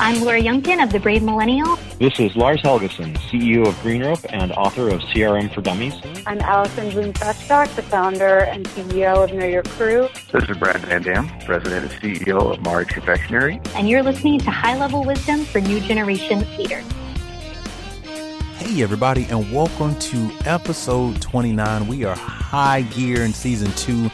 I'm Laura Youngkin of The Brave Millennial. This is Lars Helgeson, CEO of Greenrope and author of CRM for Dummies. I'm Allison Bloom Feststock, the founder and CEO of Know Your Crew. This is Brad Van Dam, President and CEO of Marich Confectionery. And you're listening to High Level Wisdom for New Generation Leaders. Hey, everybody, and welcome to episode 29. We are high gear in season two.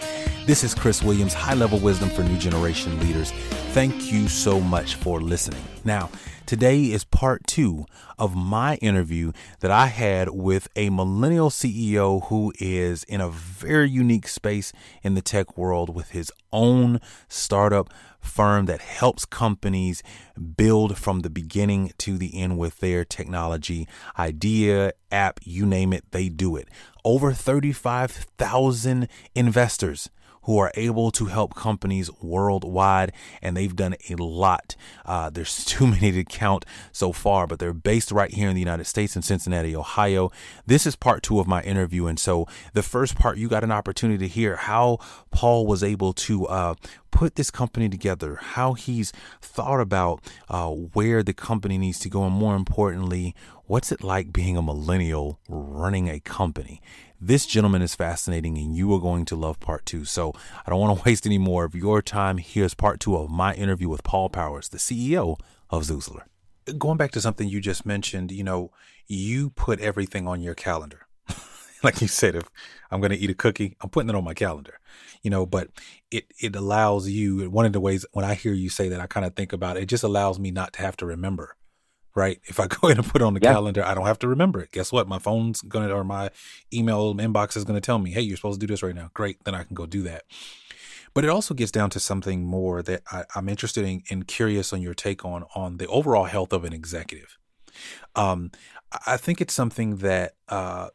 This is Chris Williams, High Level Wisdom for New Generation Leaders. Thank you so much for listening. Now, today is part two of my interview that I had with a millennial CEO who is in a very unique space in the tech world with his own startup firm that helps companies build from the beginning to the end with their technology idea, app, you name it, they do it. Over 35,000 investors who are able to help companies worldwide, and they've done a lot. Uh, there's too many to count so far, but they're based right here in the United States in Cincinnati, Ohio. This is part two of my interview, and so the first part you got an opportunity to hear how Paul was able to uh, put this company together, how he's thought about uh, where the company needs to go, and more importantly, what's it like being a millennial running a company. This gentleman is fascinating, and you are going to love part two. So I don't want to waste any more of your time. Here's part two of my interview with Paul Powers, the CEO of Zoozler. Going back to something you just mentioned, you know, you put everything on your calendar. like you said, if I'm going to eat a cookie, I'm putting it on my calendar, you know, but it, it allows you, one of the ways when I hear you say that, I kind of think about it, it just allows me not to have to remember right? If I go ahead and put it on the yeah. calendar, I don't have to remember it. Guess what? My phone's going to, or my email inbox is going to tell me, hey, you're supposed to do this right now. Great. Then I can go do that. But it also gets down to something more that I, am interested in and curious on your take on, on the overall health of an executive. Um, I think it's something that uh,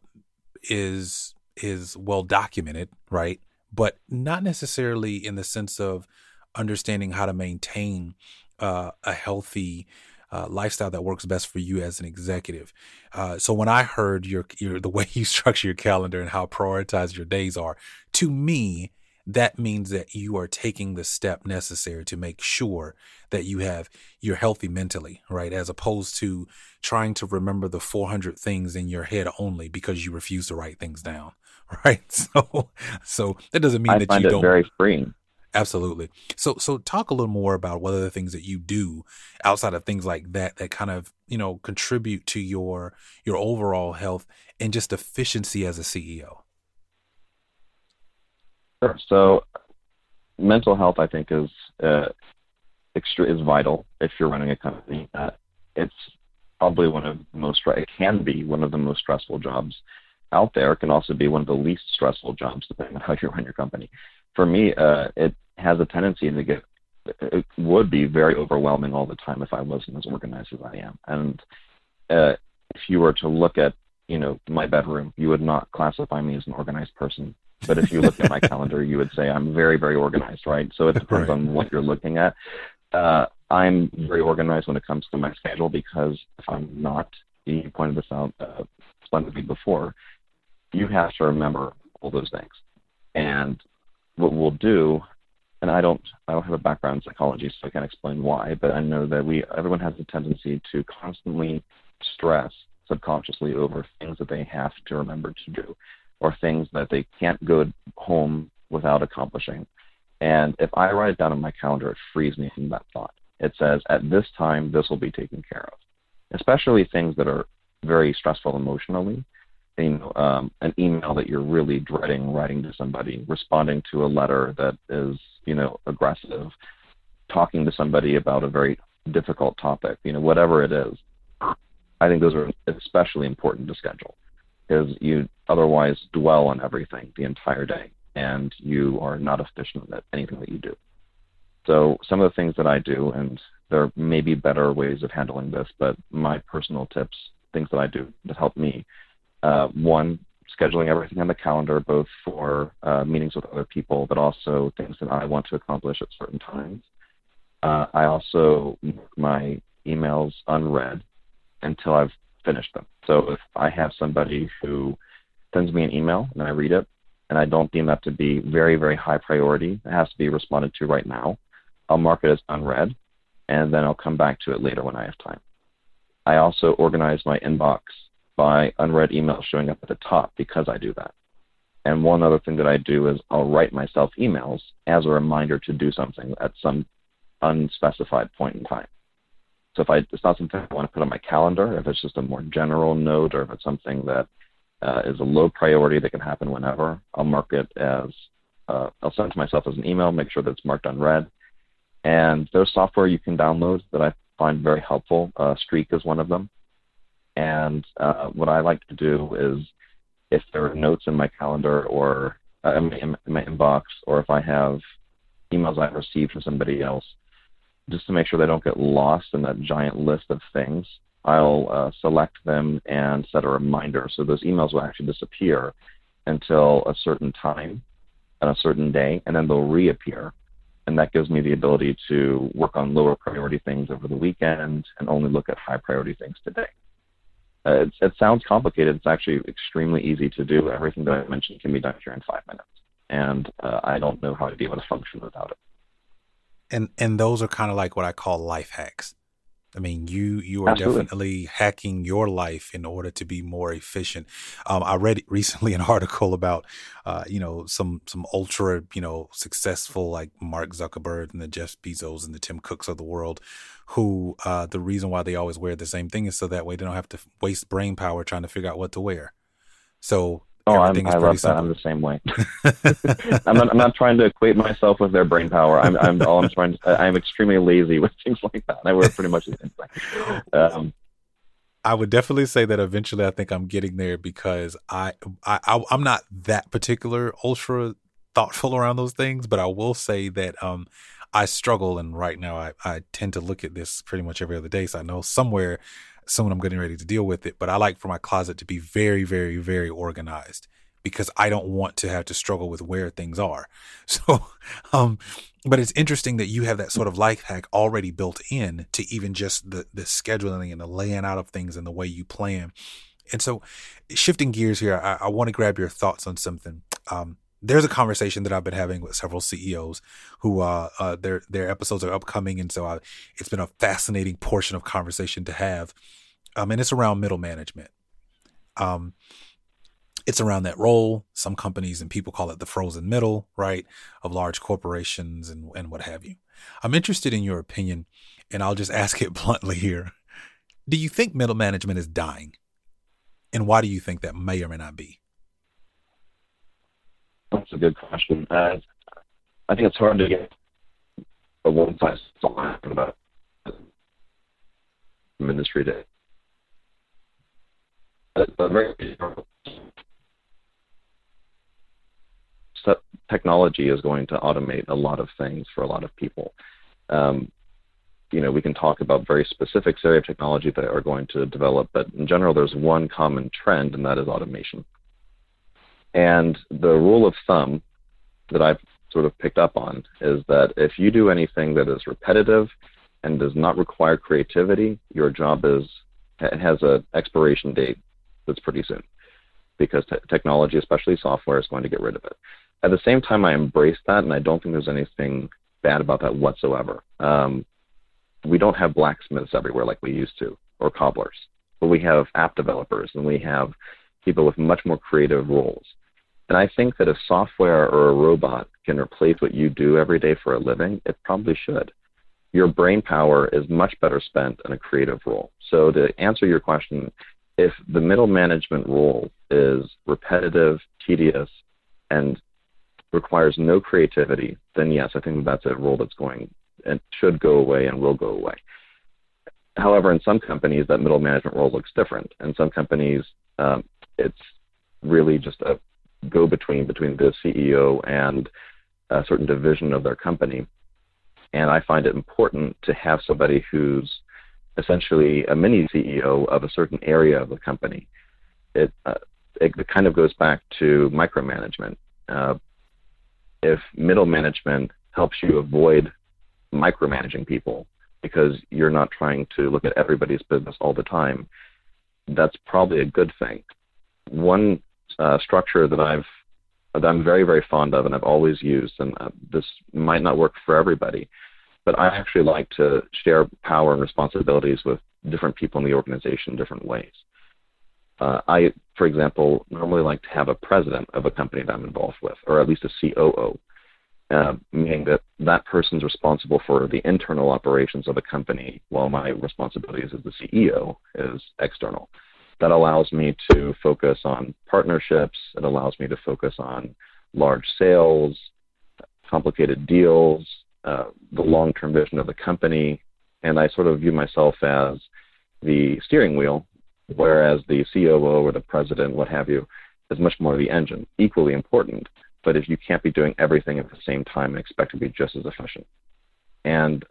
is is well documented, right? But not necessarily in the sense of understanding how to maintain uh, a healthy uh, lifestyle that works best for you as an executive. Uh, so when I heard your, your the way you structure your calendar and how prioritized your days are, to me, that means that you are taking the step necessary to make sure that you have you're healthy mentally, right? As opposed to trying to remember the 400 things in your head only because you refuse to write things down, right? So, so that doesn't mean I that find you it don't. Very freeing. Absolutely. So so talk a little more about what are the things that you do outside of things like that that kind of, you know, contribute to your your overall health and just efficiency as a CEO. Sure. So mental health I think is uh, extra is vital if you're running a company. Uh, it's probably one of the most it can be one of the most stressful jobs out there. It can also be one of the least stressful jobs depending on how you run your company for me, uh, it has a tendency to get it would be very overwhelming all the time if I wasn't as organized as I am. And uh, if you were to look at you know my bedroom, you would not classify me as an organized person. But if you look at my calendar, you would say I'm very very organized, right? So it depends right. on what you're looking at. Uh, I'm very organized when it comes to my schedule because if I'm not, you pointed this out uh, splendidly before, you have to remember all those things. And what we'll do, and I don't I don't have a background in psychology, so I can't explain why, but I know that we everyone has a tendency to constantly stress subconsciously over things that they have to remember to do, or things that they can't go home without accomplishing. And if I write it down on my calendar, it frees me from that thought. It says, at this time, this will be taken care of. Especially things that are very stressful emotionally. Um, an email that you're really dreading writing to somebody, responding to a letter that is, you know, aggressive, talking to somebody about a very difficult topic, you know, whatever it is. I think those are especially important to schedule because you otherwise dwell on everything the entire day and you are not efficient at anything that you do. So some of the things that I do, and there may be better ways of handling this, but my personal tips, things that I do that help me. Uh, one, scheduling everything on the calendar, both for uh, meetings with other people, but also things that I want to accomplish at certain times. Uh, I also mark my emails unread until I've finished them. So if I have somebody who sends me an email and I read it, and I don't deem that to be very, very high priority, it has to be responded to right now, I'll mark it as unread, and then I'll come back to it later when I have time. I also organize my inbox by unread emails showing up at the top because I do that. And one other thing that I do is I'll write myself emails as a reminder to do something at some unspecified point in time. So if I, it's not something I want to put on my calendar, if it's just a more general note, or if it's something that uh, is a low priority that can happen whenever, I'll mark it as uh, I'll send it to myself as an email, make sure that it's marked unread. And there's software you can download that I find very helpful. Uh, Streak is one of them. And uh, what I like to do is, if there are notes in my calendar or uh, in, my, in my inbox, or if I have emails I've received from somebody else, just to make sure they don't get lost in that giant list of things, I'll uh, select them and set a reminder. So those emails will actually disappear until a certain time and a certain day, and then they'll reappear. And that gives me the ability to work on lower priority things over the weekend and only look at high priority things today. Uh, it sounds complicated. It's actually extremely easy to do. Everything that I mentioned can be done here in five minutes. And uh, I don't know how to be able to function without it and and those are kind of like what I call life hacks. I mean, you you are Absolutely. definitely hacking your life in order to be more efficient. Um, I read recently an article about, uh, you know, some some ultra you know successful like Mark Zuckerberg and the Jeff Bezos and the Tim Cooks of the world, who uh, the reason why they always wear the same thing is so that way they don't have to waste brain power trying to figure out what to wear. So Oh, I'm, I love that. I'm the same way. I'm, not, I'm not trying to equate myself with their brain power. I'm, I'm all I'm trying to. I'm extremely lazy with things like that. I wear pretty much the same thing. Um, I would definitely say that eventually I think I'm getting there because I, I I'm not that particular ultra thoughtful around those things, but I will say that um I struggle and right now I, I tend to look at this pretty much every other day. So I know somewhere soon I'm getting ready to deal with it. But I like for my closet to be very, very, very organized because I don't want to have to struggle with where things are. So, um, but it's interesting that you have that sort of life hack already built in to even just the the scheduling and the laying out of things and the way you plan. And so, shifting gears here, I, I want to grab your thoughts on something. Um, there's a conversation that I've been having with several CEOs who uh, uh, their their episodes are upcoming, and so I, it's been a fascinating portion of conversation to have um, and it's around middle management. Um, it's around that role. Some companies and people call it the frozen middle, right, of large corporations and, and what have you. I'm interested in your opinion, and I'll just ask it bluntly here. Do you think middle management is dying? And why do you think that may or may not be? That's a good question. Uh, I think it's hard to get a one size fits all answer about ministry to very technology is going to automate a lot of things for a lot of people. Um, you know, we can talk about very specific area of technology that are going to develop, but in general, there's one common trend, and that is automation. And the rule of thumb that I've sort of picked up on is that if you do anything that is repetitive and does not require creativity, your job is has an expiration date that's pretty soon because te- technology, especially software, is going to get rid of it. At the same time, I embrace that, and I don't think there's anything bad about that whatsoever. Um, we don't have blacksmiths everywhere like we used to, or cobblers, but we have app developers, and we have people with much more creative roles. And I think that if software or a robot can replace what you do every day for a living, it probably should. Your brain power is much better spent in a creative role. So, to answer your question, if the middle management role is repetitive, tedious, and requires no creativity, then yes, I think that's a role that's going and should go away and will go away. However, in some companies, that middle management role looks different. In some companies, um, it's really just a go between between the CEO and a certain division of their company. And I find it important to have somebody who's essentially a mini CEO of a certain area of the company. It, uh, it kind of goes back to micromanagement. Uh, if middle management helps you avoid micromanaging people because you're not trying to look at everybody's business all the time, that's probably a good thing. One uh, structure that I've that I'm very very fond of and I've always used, and uh, this might not work for everybody, but I actually like to share power and responsibilities with different people in the organization in different ways. Uh, I, for example, normally like to have a president of a company that I'm involved with, or at least a COO, uh, meaning that that person's responsible for the internal operations of a company, while my responsibilities as the CEO is external that allows me to focus on partnerships. It allows me to focus on large sales, complicated deals, uh, the long term vision of the company. And I sort of view myself as the steering wheel, whereas the COO or the president, what have you, is much more the engine, equally important. But if you can't be doing everything at the same time and expect to be just as efficient. And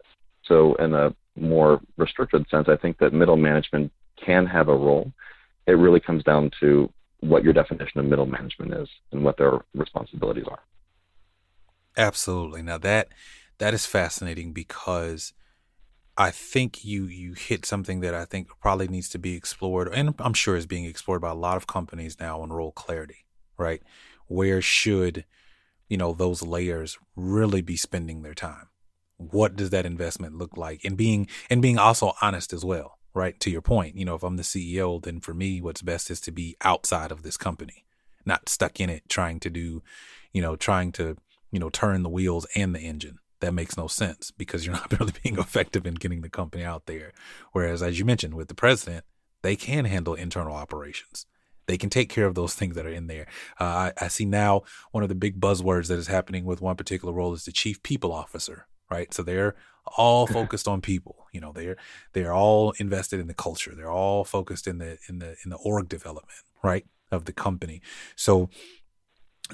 so, in a more restricted sense, I think that middle management can have a role it really comes down to what your definition of middle management is and what their responsibilities are. Absolutely. Now that that is fascinating because I think you you hit something that I think probably needs to be explored, and I'm sure is being explored by a lot of companies now on role clarity. Right? Where should you know those layers really be spending their time? What does that investment look like? And being and being also honest as well right? To your point, you know, if I'm the CEO, then for me, what's best is to be outside of this company, not stuck in it, trying to do, you know, trying to, you know, turn the wheels and the engine. That makes no sense because you're not really being effective in getting the company out there. Whereas, as you mentioned, with the president, they can handle internal operations. They can take care of those things that are in there. Uh, I, I see now one of the big buzzwords that is happening with one particular role is the chief people officer, right? So they're all focused on people. You know, they're they're all invested in the culture. They're all focused in the in the in the org development, right, of the company. So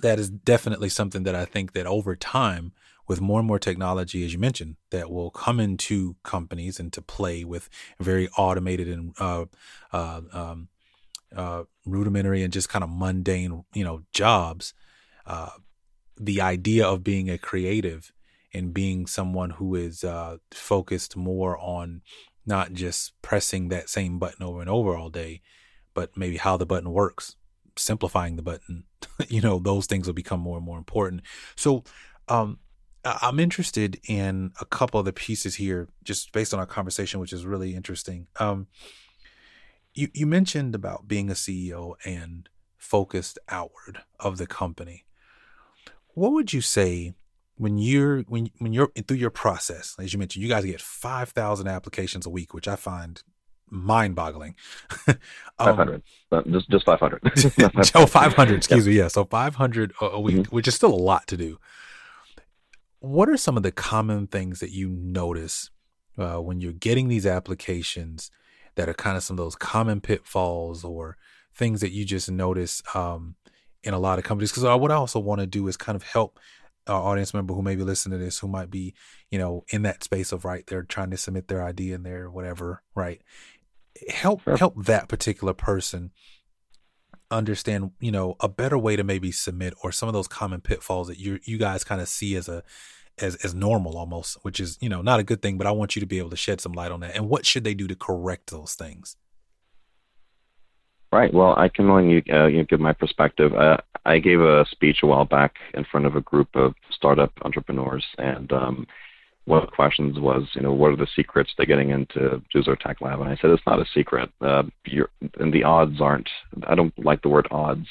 that is definitely something that I think that over time, with more and more technology, as you mentioned, that will come into companies and to play with very automated and uh, uh, um, uh, rudimentary and just kind of mundane, you know, jobs. Uh, the idea of being a creative and being someone who is uh, focused more on not just pressing that same button over and over all day, but maybe how the button works, simplifying the button. you know, those things will become more and more important. So, um, I'm interested in a couple of the pieces here, just based on our conversation, which is really interesting. Um, you you mentioned about being a CEO and focused outward of the company. What would you say when you're when when you're through your process, as you mentioned, you guys get five thousand applications a week, which I find mind-boggling. um, five hundred, just just five hundred. oh, 500, Excuse yeah. me. Yeah, so five hundred a week, mm-hmm. which is still a lot to do. What are some of the common things that you notice uh, when you're getting these applications that are kind of some of those common pitfalls or things that you just notice um, in a lot of companies? Because what I also want to do is kind of help audience member who may be listening to this who might be you know in that space of right they're trying to submit their idea in there whatever right? Help sure. help that particular person understand you know a better way to maybe submit or some of those common pitfalls that you you guys kind of see as a as as normal almost which is you know not a good thing but i want you to be able to shed some light on that. And what should they do to correct those things Right. Well, I can only uh, you know, give my perspective. Uh, I gave a speech a while back in front of a group of startup entrepreneurs, and um, one of the questions was, you know, what are the secrets to getting into Juzo Tech Lab? And I said it's not a secret. Uh, and the odds aren't. I don't like the word odds.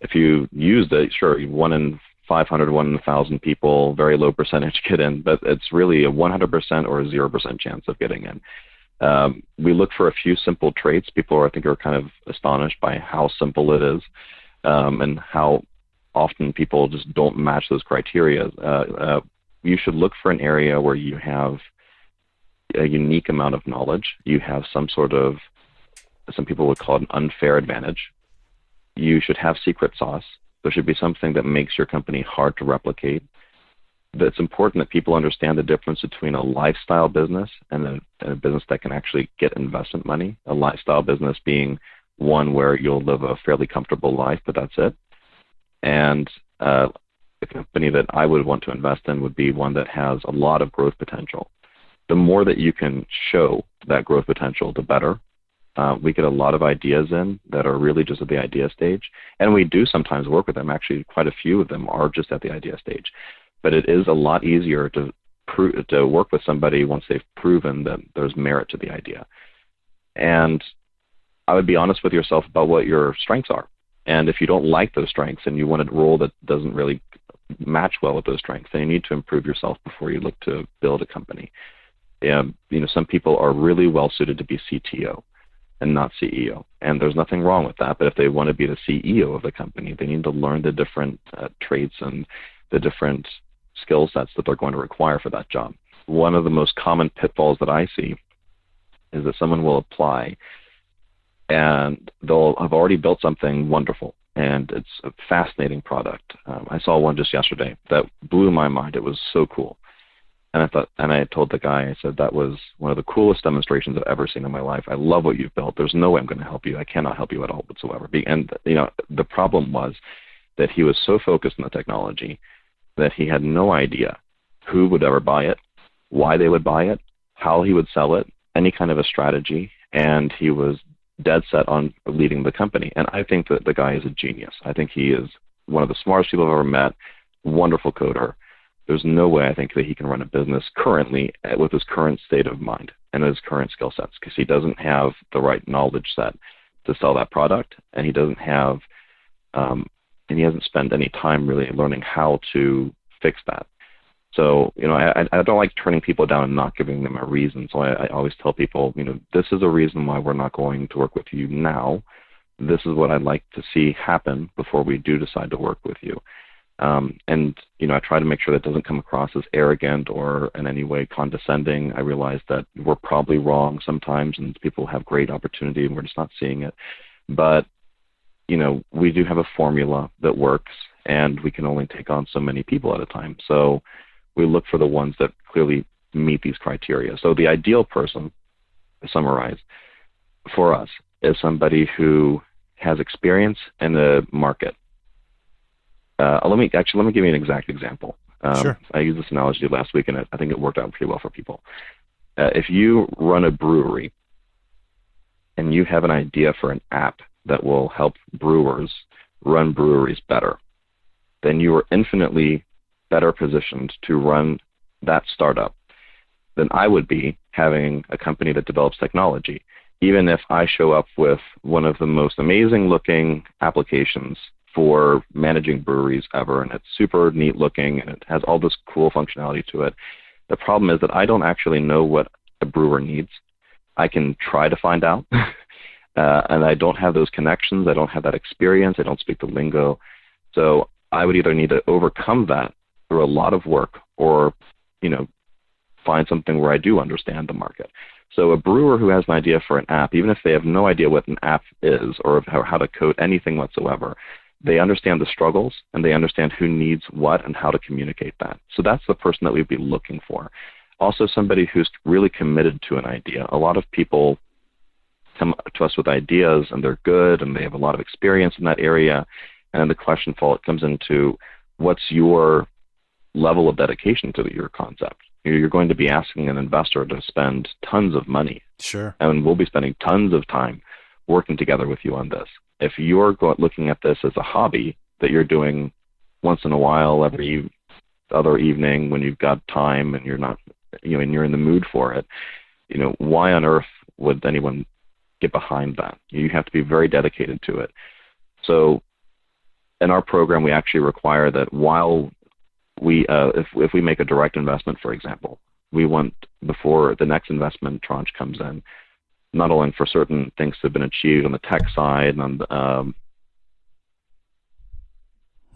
If you used it, sure, one in 500, one in 1,000 people, very low percentage get in, but it's really a 100% or a 0% chance of getting in. Um, we look for a few simple traits. People, are, I think, are kind of astonished by how simple it is um, and how often people just don't match those criteria. Uh, uh, you should look for an area where you have a unique amount of knowledge. You have some sort of, some people would call it an unfair advantage. You should have secret sauce. There should be something that makes your company hard to replicate. It's important that people understand the difference between a lifestyle business and a, and a business that can actually get investment money. A lifestyle business being one where you'll live a fairly comfortable life, but that's it. And uh, the company that I would want to invest in would be one that has a lot of growth potential. The more that you can show that growth potential, the better. Uh, we get a lot of ideas in that are really just at the idea stage, and we do sometimes work with them. Actually, quite a few of them are just at the idea stage, but it is a lot easier to to work with somebody once they've proven that there's merit to the idea. And I would be honest with yourself about what your strengths are. And if you don't like those strengths and you want a role that doesn't really match well with those strengths, then you need to improve yourself before you look to build a company. And, you know, some people are really well suited to be CTO and not CEO. And there's nothing wrong with that. But if they want to be the CEO of the company, they need to learn the different uh, traits and the different skill sets that they're going to require for that job. One of the most common pitfalls that I see is that someone will apply and they'll have already built something wonderful and it's a fascinating product. Um, I saw one just yesterday that blew my mind. It was so cool. And I thought, and I told the guy, I said that was one of the coolest demonstrations I've ever seen in my life. I love what you've built. There's no way I'm going to help you. I cannot help you at all whatsoever. And you know, the problem was that he was so focused on the technology that he had no idea who would ever buy it, why they would buy it, how he would sell it, any kind of a strategy, and he was dead set on leading the company. And I think that the guy is a genius. I think he is one of the smartest people I've ever met, wonderful coder. There's no way I think that he can run a business currently with his current state of mind and his current skill sets because he doesn't have the right knowledge set to sell that product and he doesn't have um, and he hasn't spent any time really learning how to fix that. So, you know, I, I don't like turning people down and not giving them a reason. So I, I always tell people, you know, this is a reason why we're not going to work with you now. This is what I'd like to see happen before we do decide to work with you. Um, and you know, I try to make sure that doesn't come across as arrogant or in any way condescending. I realize that we're probably wrong sometimes, and people have great opportunity, and we're just not seeing it. But you know, we do have a formula that works, and we can only take on so many people at a time. So we look for the ones that clearly meet these criteria. So the ideal person, to summarize, for us is somebody who has experience in the market. Uh, let me actually let me give you an exact example. Um, sure. I used this analogy last week, and I think it worked out pretty well for people. Uh, if you run a brewery and you have an idea for an app that will help brewers run breweries better, then you are infinitely better positioned to run that startup than I would be having a company that develops technology. Even if I show up with one of the most amazing looking applications for managing breweries ever, and it's super neat looking and it has all this cool functionality to it. The problem is that I don't actually know what a brewer needs. I can try to find out, uh, and I don't have those connections. I don't have that experience. I don't speak the lingo. So I would either need to overcome that through a lot of work or, you know, find something where I do understand the market. So a brewer who has an idea for an app, even if they have no idea what an app is or how to code anything whatsoever, they understand the struggles and they understand who needs what and how to communicate that. So that's the person that we'd be looking for. Also, somebody who's really committed to an idea. A lot of people come to us with ideas and they're good and they have a lot of experience in that area. And the question fall comes into what's your level of dedication to your concept. You're going to be asking an investor to spend tons of money. Sure. And we'll be spending tons of time working together with you on this. If you're looking at this as a hobby that you're doing once in a while, every other evening when you've got time and you're not, you know, and you're in the mood for it, you know, why on earth would anyone get behind that? You have to be very dedicated to it. So in our program, we actually require that while we, uh, if if we make a direct investment, for example, we want before the next investment tranche comes in, not only for certain things that have been achieved on the tech side and on the, um,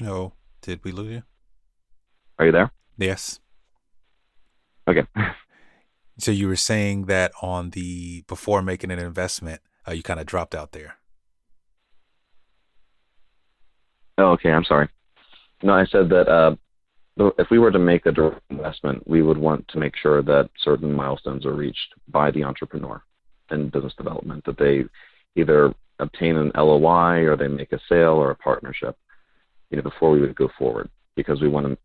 no, did we lose you? Are you there? Yes. Okay. So you were saying that on the before making an investment, uh, you kind of dropped out there. Oh, okay. I'm sorry. No, I said that uh, if we were to make a direct investment, we would want to make sure that certain milestones are reached by the entrepreneur in business development, that they either obtain an LOI or they make a sale or a partnership, you know, before we would go forward, because we want to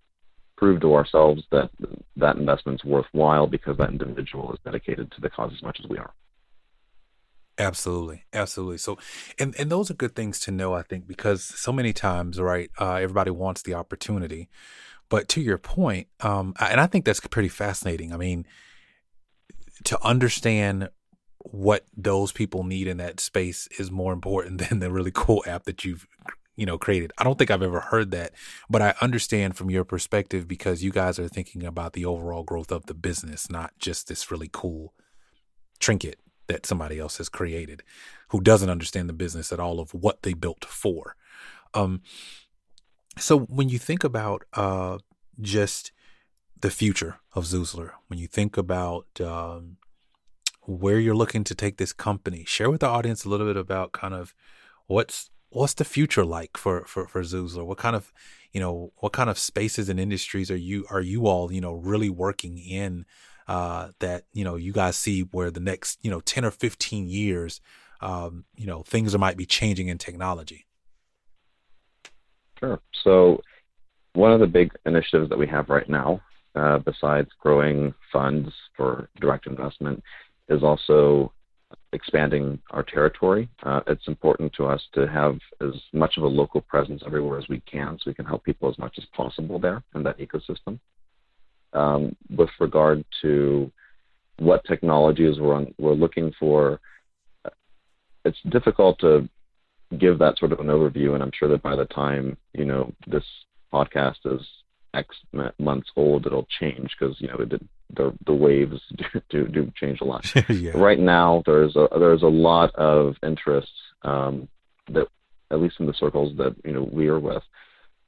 prove to ourselves that that investment's worthwhile because that individual is dedicated to the cause as much as we are. Absolutely, absolutely. So, and and those are good things to know, I think, because so many times, right? Uh, everybody wants the opportunity, but to your point, um, and I think that's pretty fascinating. I mean, to understand what those people need in that space is more important than the really cool app that you've you know created. I don't think I've ever heard that, but I understand from your perspective because you guys are thinking about the overall growth of the business, not just this really cool trinket that somebody else has created who doesn't understand the business at all of what they built for. Um so when you think about uh just the future of Zoozler, when you think about um where you're looking to take this company, share with the audience a little bit about kind of what's what's the future like for for for Zoozler? What kind of you know what kind of spaces and industries are you are you all you know really working in uh, that you know you guys see where the next you know ten or fifteen years um, you know things might be changing in technology? Sure. So one of the big initiatives that we have right now, uh, besides growing funds for direct investment, is also expanding our territory. Uh, it's important to us to have as much of a local presence everywhere as we can so we can help people as much as possible there in that ecosystem. Um, with regard to what technologies we're, on, we're looking for, it's difficult to give that sort of an overview, and I'm sure that by the time you know this podcast is X months old, it'll change because you know it the the waves do, do change a lot. yeah. Right now, there's a there's a lot of interest um, that at least in the circles that you know we are with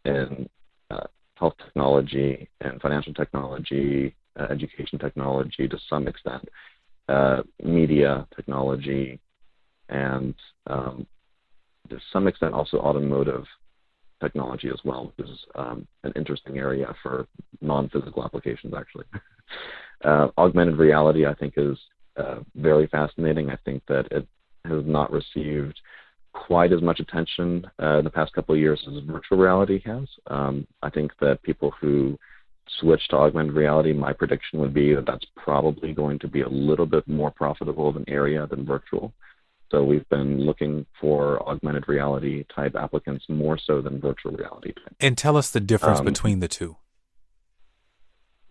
in uh, health technology and financial technology, uh, education technology to some extent, uh, media technology, and um, to some extent also automotive technology as well, which is um, an interesting area for non-physical applications. Actually, uh, augmented reality I think is uh, very fascinating. I think that it has not received quite as much attention uh, in the past couple of years as virtual reality has. Um, I think that people who switch to augmented reality, my prediction would be that that's probably going to be a little bit more profitable of an area than virtual. So we've been looking for augmented reality type applicants more so than virtual reality. Type. And tell us the difference um, between the two.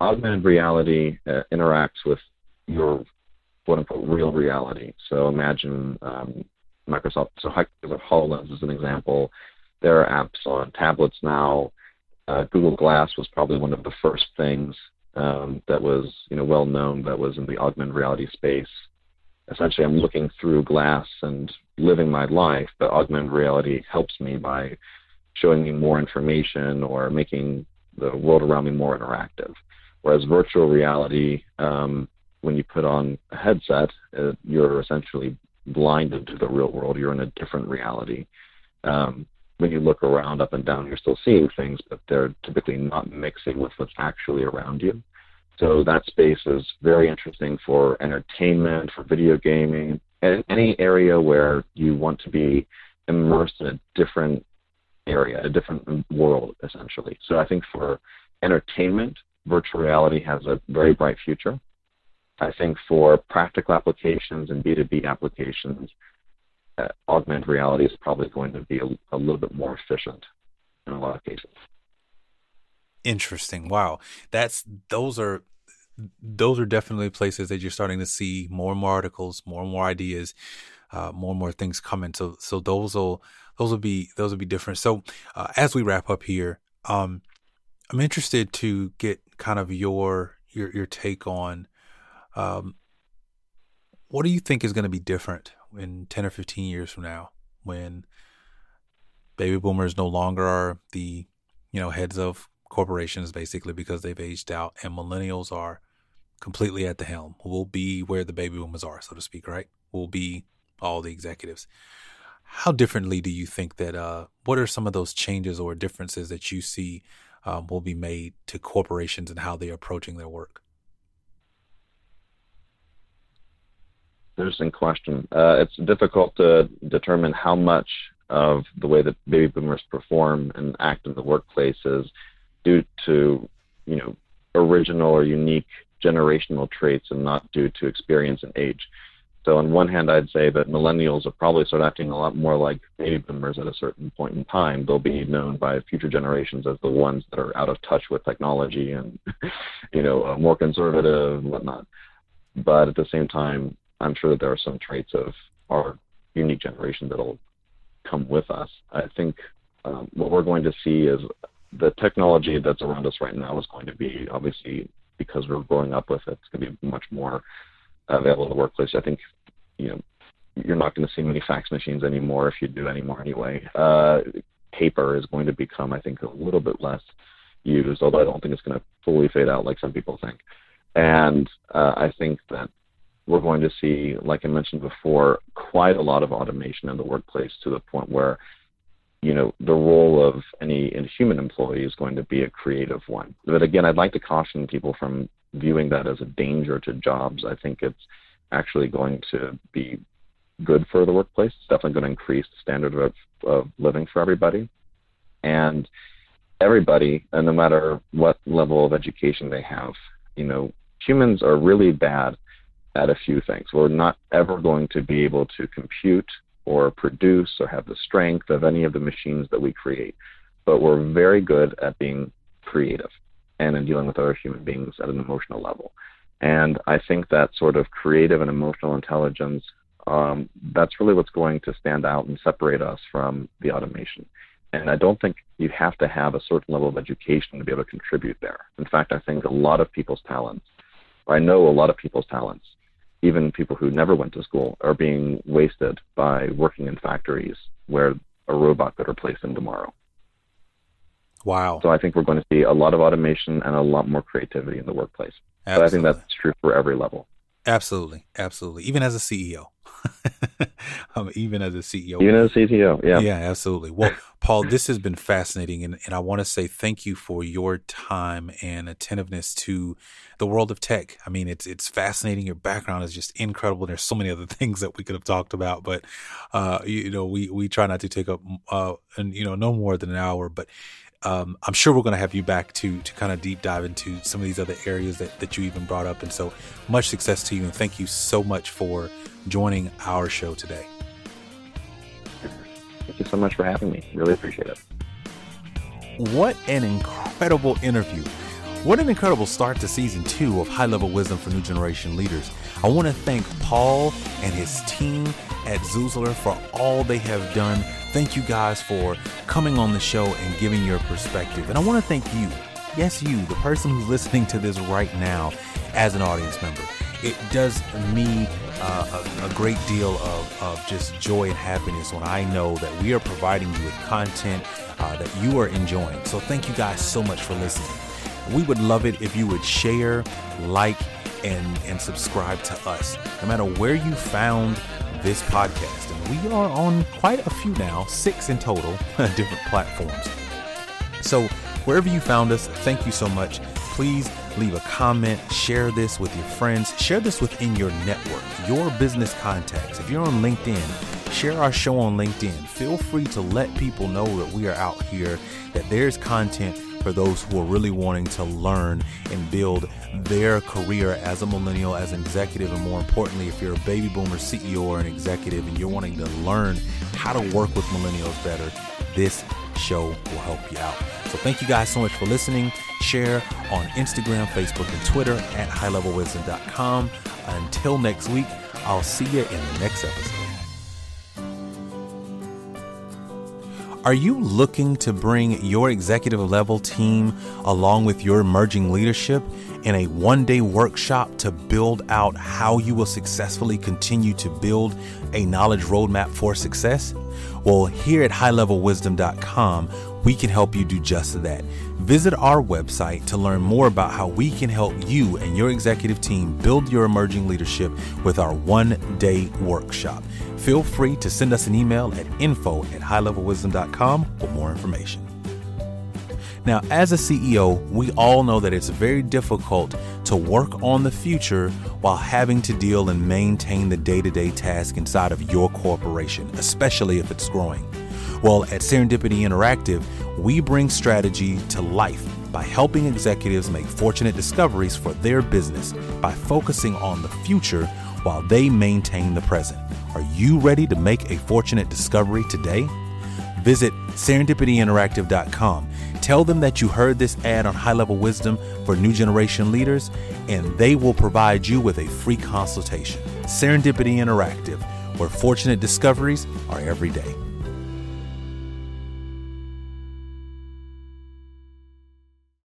Augmented reality uh, interacts with your quote unquote real reality. So imagine um, Microsoft, so HoloLens is an example. There are apps on tablets now. Uh, Google Glass was probably one of the first things um, that was you know well known that was in the augmented reality space essentially I'm looking through glass and living my life, but augmented reality helps me by showing me more information or making the world around me more interactive. Whereas virtual reality, um, when you put on a headset, uh, you're essentially blinded to the real world. You're in a different reality. Um, when you look around up and down, you're still seeing things, but they're typically not mixing with what's actually around you. So that space is very interesting for entertainment, for video gaming, and any area where you want to be immersed in a different area, a different world, essentially. So I think for entertainment, virtual reality has a very bright future. I think for practical applications and B2B applications, uh, augmented reality is probably going to be a, a little bit more efficient in a lot of cases. Interesting. Wow. That's those are those are definitely places that you're starting to see more and more articles, more and more ideas. uh, more and more things coming. So so those will those will be those will be different. So uh, as we wrap up here, um, I'm interested to get kind of your your your take on um, what do you think is going to be different in 10 or 15 years from now when baby boomers no longer are the you know heads of corporations basically because they've aged out and millennials are completely at the helm we'll be where the baby boomers are so to speak right? We'll be all the executives. How differently do you think that uh what are some of those changes or differences that you see um, will be made to corporations and how they're approaching their work? Interesting question. Uh, it's difficult to determine how much of the way that baby boomers perform and act in the workplace is due to, you know, original or unique generational traits and not due to experience and age. So on one hand, I'd say that millennials will probably start acting a lot more like baby boomers at a certain point in time. They'll be known by future generations as the ones that are out of touch with technology and, you know, uh, more conservative and whatnot. But at the same time, I'm sure that there are some traits of our unique generation that'll come with us. I think um, what we're going to see is the technology that's around us right now is going to be obviously because we're growing up with it, it's going to be much more available in the workplace. I think you know you're not going to see many fax machines anymore if you do anymore anyway. Uh, paper is going to become, I think, a little bit less used, although I don't think it's going to fully fade out like some people think. And uh, I think that we're going to see, like I mentioned before, quite a lot of automation in the workplace to the point where, you know, the role of any human employee is going to be a creative one. But again, I'd like to caution people from viewing that as a danger to jobs. I think it's actually going to be good for the workplace. It's definitely going to increase the standard of, of living for everybody. And everybody, and no matter what level of education they have, you know, humans are really bad at a few things. We're not ever going to be able to compute or produce or have the strength of any of the machines that we create, but we're very good at being creative and in dealing with other human beings at an emotional level. And I think that sort of creative and emotional intelligence, um, that's really what's going to stand out and separate us from the automation. And I don't think you have to have a certain level of education to be able to contribute there. In fact, I think a lot of people's talents, I know a lot of people's talents, even people who never went to school are being wasted by working in factories where a robot could replace them tomorrow. Wow. So I think we're going to see a lot of automation and a lot more creativity in the workplace. Absolutely. But I think that's true for every level. Absolutely. Absolutely. Even as a CEO. um, even as a CEO. Even as a CTO, yeah. Yeah, absolutely. Well, Paul, this has been fascinating. And, and I want to say thank you for your time and attentiveness to the world of tech. I mean, it's it's fascinating. Your background is just incredible. There's so many other things that we could have talked about, but, uh, you, know, we, we try not to take up, uh, and, you know, no more than an hour. But um, I'm sure we're going to have you back to to kind of deep dive into some of these other areas that, that you even brought up. And so much success to you. And thank you so much for joining our show today. Thank you so much for having me. Really appreciate it. What an incredible interview. What an incredible start to season two of High Level Wisdom for New Generation Leaders. I want to thank Paul and his team at Zoozler for all they have done. Thank you guys for coming on the show and giving your perspective. And I want to thank you, yes, you, the person who's listening to this right now as an audience member. It does me uh, a, a, great deal of, of just joy and happiness when I know that we are providing you with content uh, that you are enjoying. So thank you guys so much for listening. We would love it if you would share, like, and, and subscribe to us. No matter where you found this podcast, we are on quite a few now, six in total, different platforms. So wherever you found us, thank you so much. Please leave a comment, share this with your friends, share this within your network, your business contacts. If you're on LinkedIn, share our show on LinkedIn. Feel free to let people know that we are out here, that there's content for those who are really wanting to learn and build their career as a millennial, as an executive, and more importantly, if you're a baby boomer CEO or an executive and you're wanting to learn how to work with millennials better, this show will help you out. So thank you guys so much for listening. Share on Instagram, Facebook, and Twitter at highlevelwisdom.com. Until next week, I'll see you in the next episode. Are you looking to bring your executive level team along with your emerging leadership in a one day workshop to build out how you will successfully continue to build a knowledge roadmap for success? Well, here at highlevelwisdom.com, we can help you do just that. Visit our website to learn more about how we can help you and your executive team build your emerging leadership with our one day workshop. Feel free to send us an email at info at highlevelwisdom.com for more information. Now, as a CEO, we all know that it's very difficult to work on the future while having to deal and maintain the day to day task inside of your corporation, especially if it's growing. Well, at Serendipity Interactive, we bring strategy to life by helping executives make fortunate discoveries for their business by focusing on the future while they maintain the present. Are you ready to make a fortunate discovery today? Visit serendipityinteractive.com. Tell them that you heard this ad on High Level Wisdom for New Generation Leaders, and they will provide you with a free consultation. Serendipity Interactive, where fortunate discoveries are every day.